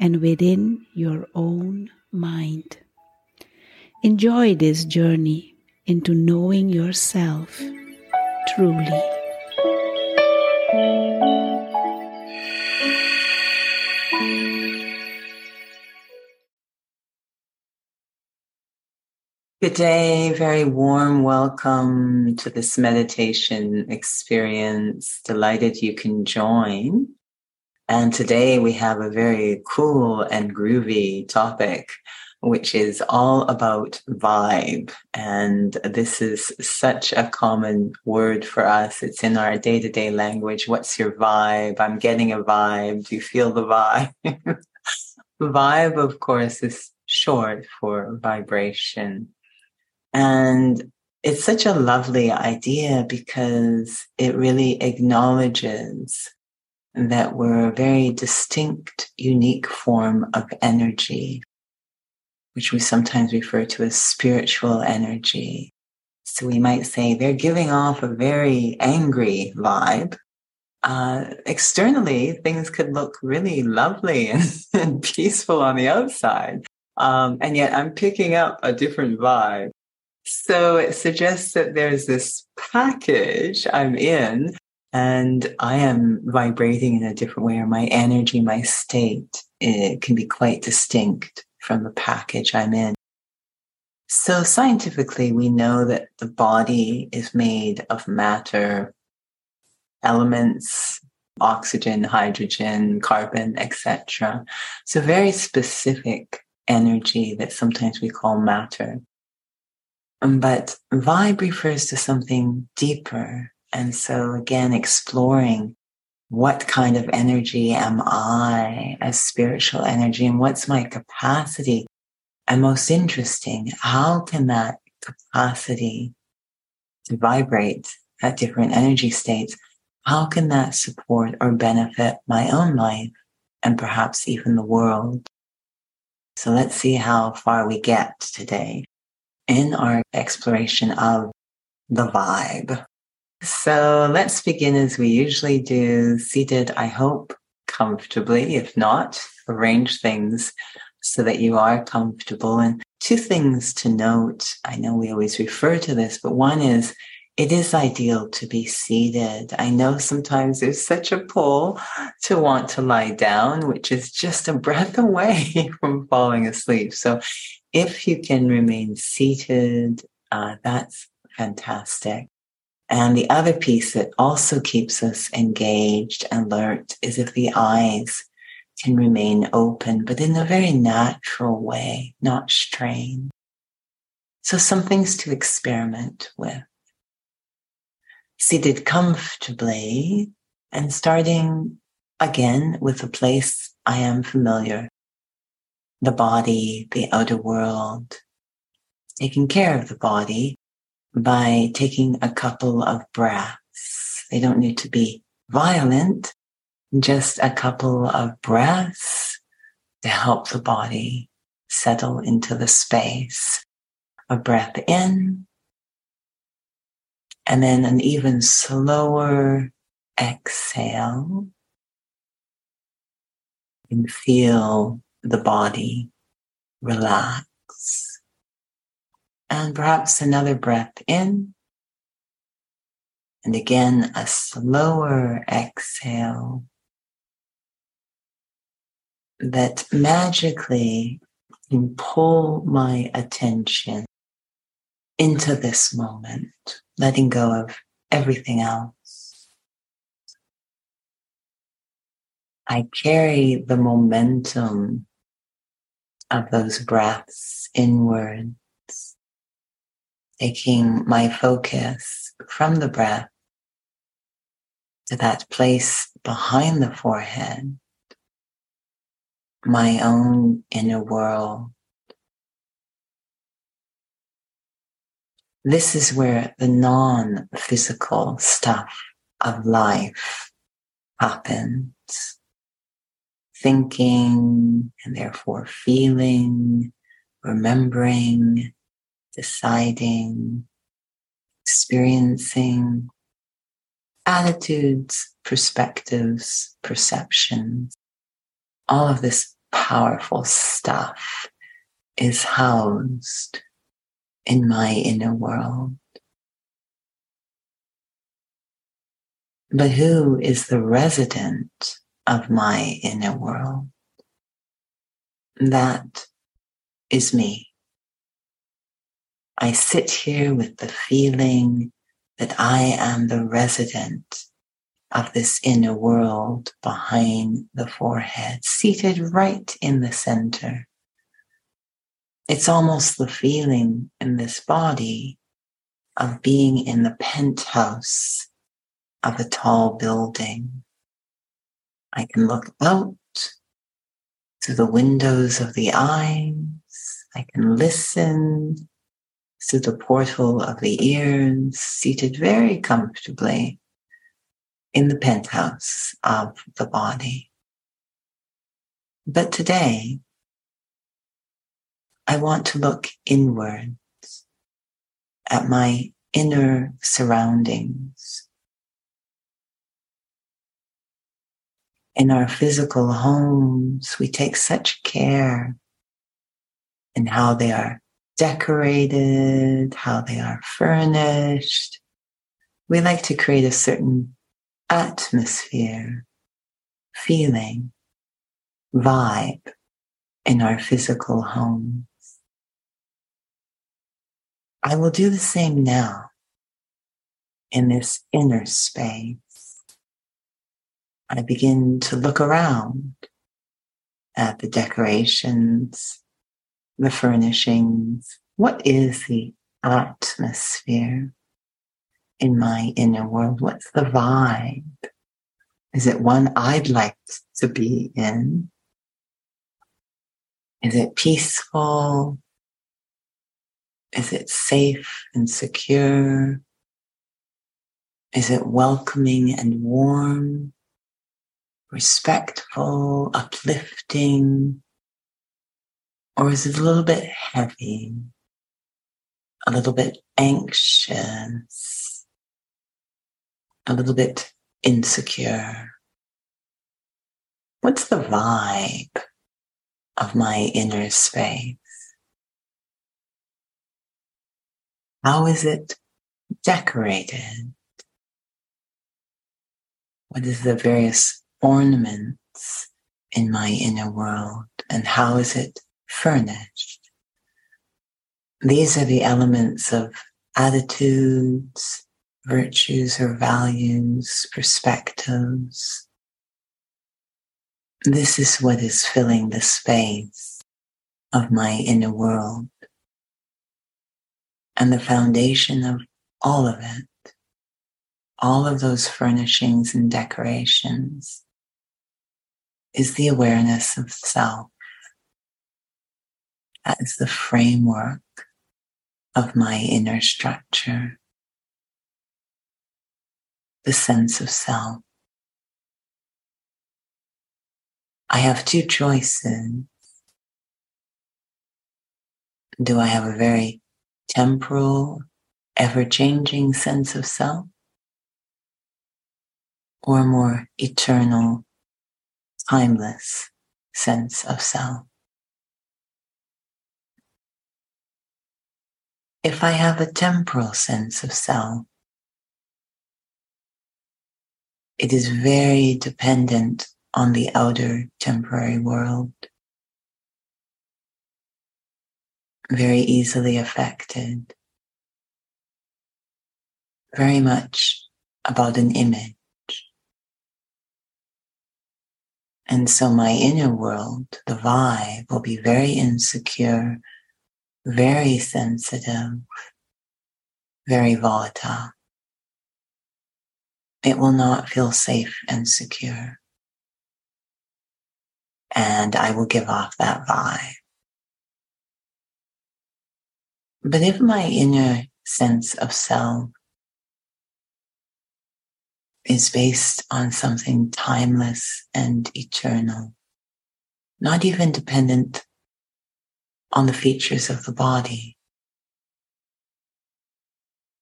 and within your own mind. Enjoy this journey into knowing yourself truly. Good day, very warm welcome to this meditation experience. Delighted you can join. And today we have a very cool and groovy topic, which is all about vibe. And this is such a common word for us. It's in our day to day language. What's your vibe? I'm getting a vibe. Do you feel the vibe? vibe, of course, is short for vibration. And it's such a lovely idea because it really acknowledges that we're a very distinct, unique form of energy, which we sometimes refer to as spiritual energy. So we might say they're giving off a very angry vibe. Uh, externally, things could look really lovely and, and peaceful on the outside. Um, and yet I'm picking up a different vibe. So it suggests that there's this package I'm in and I am vibrating in a different way, or my energy, my state, it can be quite distinct from the package I'm in. So scientifically, we know that the body is made of matter, elements, oxygen, hydrogen, carbon, etc. So very specific energy that sometimes we call matter. But vibe refers to something deeper, and so again, exploring what kind of energy am I as spiritual energy and what's my capacity? And most interesting, how can that capacity to vibrate at different energy states, how can that support or benefit my own life and perhaps even the world? So let's see how far we get today in our exploration of the vibe. So let's begin as we usually do, seated, I hope, comfortably. If not, arrange things so that you are comfortable. And two things to note. I know we always refer to this, but one is it is ideal to be seated. I know sometimes there's such a pull to want to lie down, which is just a breath away from falling asleep. So if you can remain seated, uh, that's fantastic. And the other piece that also keeps us engaged and alert is if the eyes can remain open, but in a very natural way, not strained. So some things to experiment with. Seated comfortably and starting again with a place I am familiar. The body, the outer world, taking care of the body by taking a couple of breaths. They don't need to be violent, just a couple of breaths to help the body settle into the space. a breath in and then an even slower exhale. And feel the body relax. And perhaps another breath in. And again, a slower exhale that magically can pull my attention into this moment, letting go of everything else. I carry the momentum of those breaths inwards, taking my focus from the breath to that place behind the forehead, my own inner world. This is where the non physical stuff of life happens. Thinking and therefore feeling, remembering, deciding, experiencing, attitudes, perspectives, perceptions. All of this powerful stuff is housed in my inner world. But who is the resident of my inner world? That is me. I sit here with the feeling that I am the resident of this inner world behind the forehead, seated right in the center. It's almost the feeling in this body of being in the penthouse of a tall building. I can look out through the windows of the eyes. I can listen through the portal of the ears, seated very comfortably in the penthouse of the body. But today, I want to look inwards at my inner surroundings. In our physical homes, we take such care in how they are decorated, how they are furnished. We like to create a certain atmosphere, feeling, vibe in our physical homes. I will do the same now in this inner space. I begin to look around at the decorations, the furnishings. What is the atmosphere? in my inner world? What's the vibe? Is it one I'd like to be in? Is it peaceful? Is it safe and secure? Is it welcoming and warm? Respectful, uplifting? Or is it a little bit heavy? A little bit anxious? a little bit insecure? What's the vibe of my inner space? How is it decorated? What is the various ornaments in my inner world and how is it furnished? These are the elements of attitudes, virtues or values, perspectives. This is what is filling the space of my inner world. And the foundation of all of it, all of those furnishings and decorations, is the awareness of self. Is the framework of my inner structure the sense of self. I have two choices. Do I have a very temporal, ever changing sense of self, or a more eternal, timeless sense of self. If I have a temporal sense of self, it is very dependent on the outer temporary world, very easily affected, very much about an image. And so my inner world, the vibe, will be very insecure, very sensitive, very volatile. It will not feel safe and secure. And I will give off that vibe. But if my inner sense of self is based on something timeless and eternal, not even dependent on the features of the body.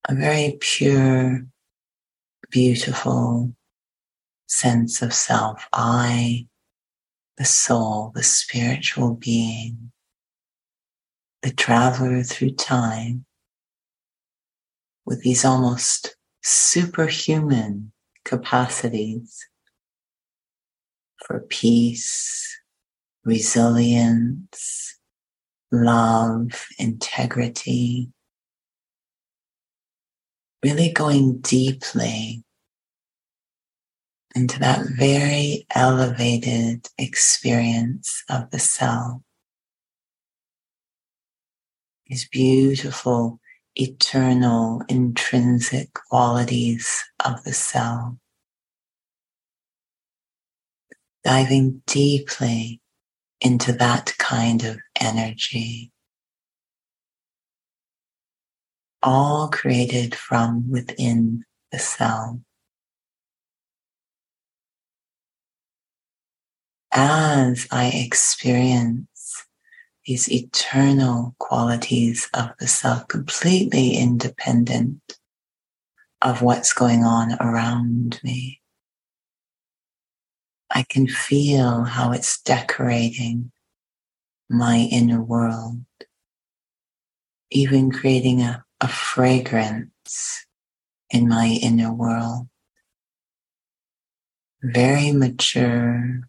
A very pure, beautiful sense of self. I, the soul, the spiritual being, the traveler through time with these almost superhuman capacities for peace, resilience, love, integrity, really going deeply into that very elevated experience of the self. These beautiful, eternal, intrinsic qualities of the self. Diving deeply into that kind of energy. All created from within the self. As I experience these eternal qualities of the self, completely independent of what's going on around me. I can feel how it's decorating my inner world, even creating a, a fragrance in my inner world. Very mature,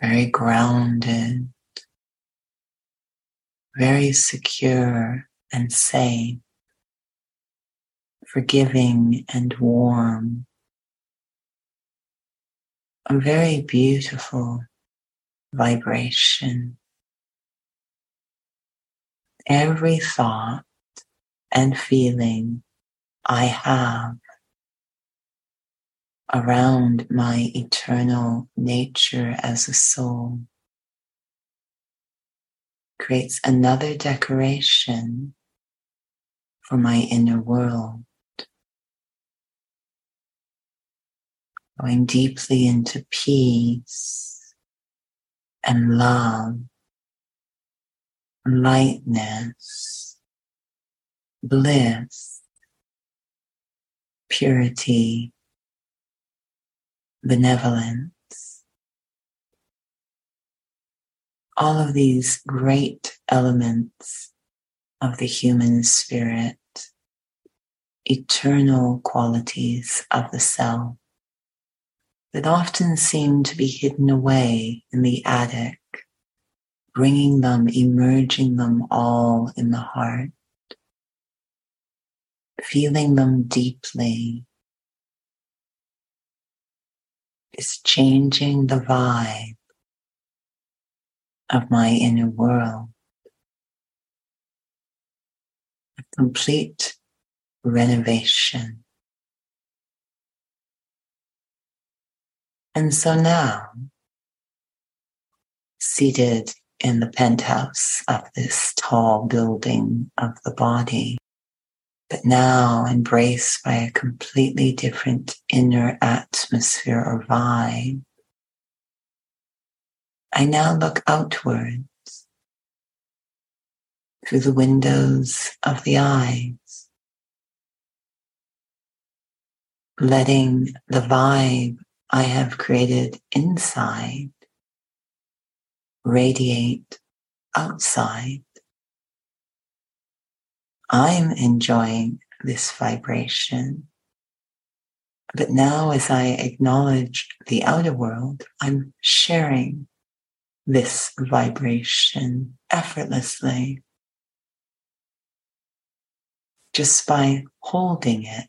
very grounded, very secure and safe, forgiving and warm a very beautiful vibration. Every thought and feeling I have around my eternal nature as a soul creates another decoration for my inner world. Going deeply into peace and love, lightness, bliss, purity, benevolence. All of these great elements of the human spirit, eternal qualities of the self that often seem to be hidden away in the attic, bringing them, emerging them all in the heart, feeling them deeply is changing the vibe of my inner world. A complete renovation And so now, seated in the penthouse of this tall building of the body, but now embraced by a completely different inner atmosphere or vibe, I now look outwards, through the windows of the eyes, letting the vibe I have created inside radiate outside. I'm enjoying this vibration. But now, as I acknowledge the outer world, I'm sharing this vibration effortlessly just by holding it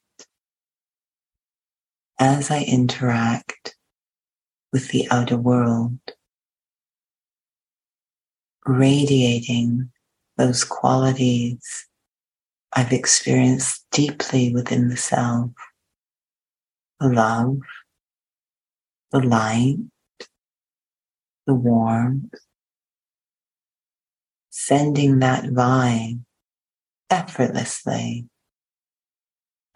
as I interact with the outer world, radiating those qualities I've experienced deeply within the self the love, the light, the warmth, sending that vibe effortlessly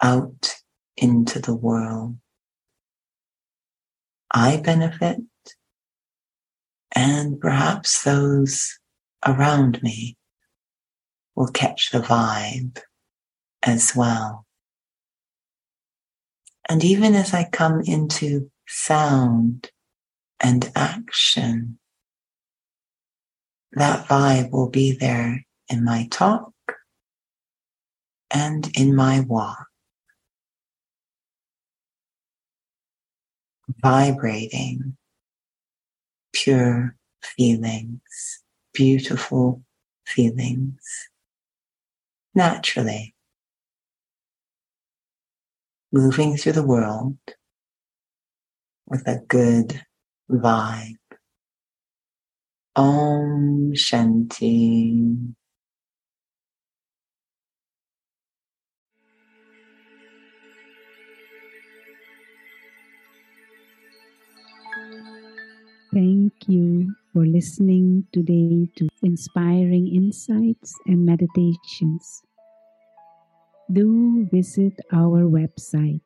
out into the world. I benefit, and perhaps those around me will catch the vibe as well. And even as I come into sound and action, that vibe will be there in my talk and in my walk. Vibrating pure feelings, beautiful feelings, naturally moving through the world with a good vibe. Om Shanti. Thank you for listening today to inspiring insights and meditations do visit our website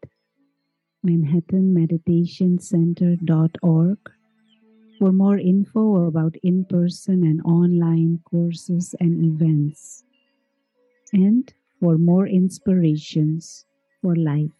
manhattanmeditationcenter.org for more info about in person and online courses and events, and for more inspirations for life.